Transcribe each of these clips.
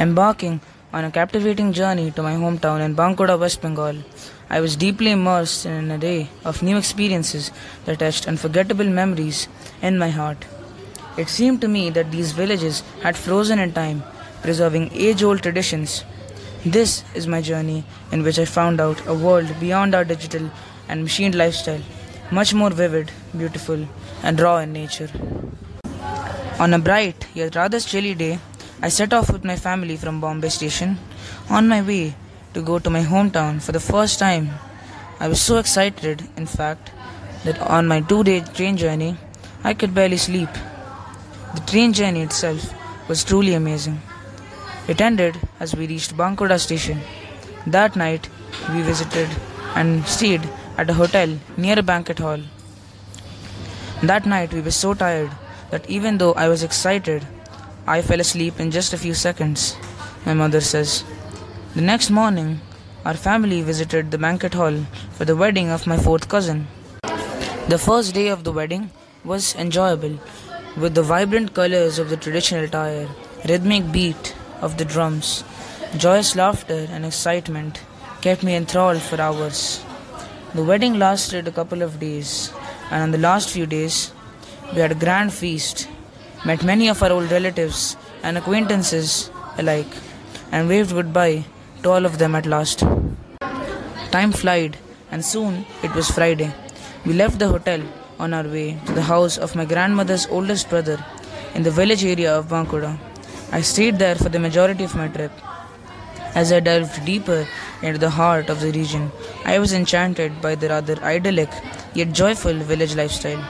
Embarking on a captivating journey to my hometown in Bankura, West Bengal, I was deeply immersed in a day of new experiences that etched unforgettable memories in my heart. It seemed to me that these villages had frozen in time, preserving age old traditions. This is my journey in which I found out a world beyond our digital and machined lifestyle, much more vivid, beautiful, and raw in nature. On a bright yet rather chilly day, I set off with my family from Bombay station on my way to go to my hometown for the first time. I was so excited, in fact, that on my two day train journey, I could barely sleep. The train journey itself was truly amazing. It ended as we reached Bankura station. That night, we visited and stayed at a hotel near a banquet hall. That night, we were so tired that even though I was excited, I fell asleep in just a few seconds, my mother says. The next morning, our family visited the banquet hall for the wedding of my fourth cousin. The first day of the wedding was enjoyable, with the vibrant colors of the traditional attire, rhythmic beat of the drums, joyous laughter, and excitement kept me enthralled for hours. The wedding lasted a couple of days, and on the last few days, we had a grand feast, met many of our old relatives and acquaintances alike, and waved goodbye to all of them at last. Time flied, and soon it was Friday. We left the hotel on our way to the house of my grandmother's oldest brother in the village area of Bankura. I stayed there for the majority of my trip. As I delved deeper into the heart of the region, I was enchanted by the rather idyllic yet joyful village lifestyle,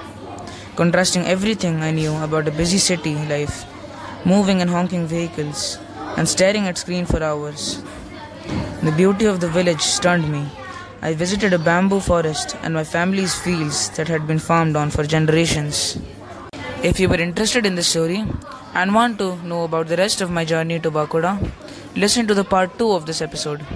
contrasting everything I knew about a busy city life, moving and honking vehicles, and staring at screen for hours. The beauty of the village stunned me. I visited a bamboo forest and my family's fields that had been farmed on for generations. If you were interested in this story and want to know about the rest of my journey to Bankura, listen to the part 2 of this episode.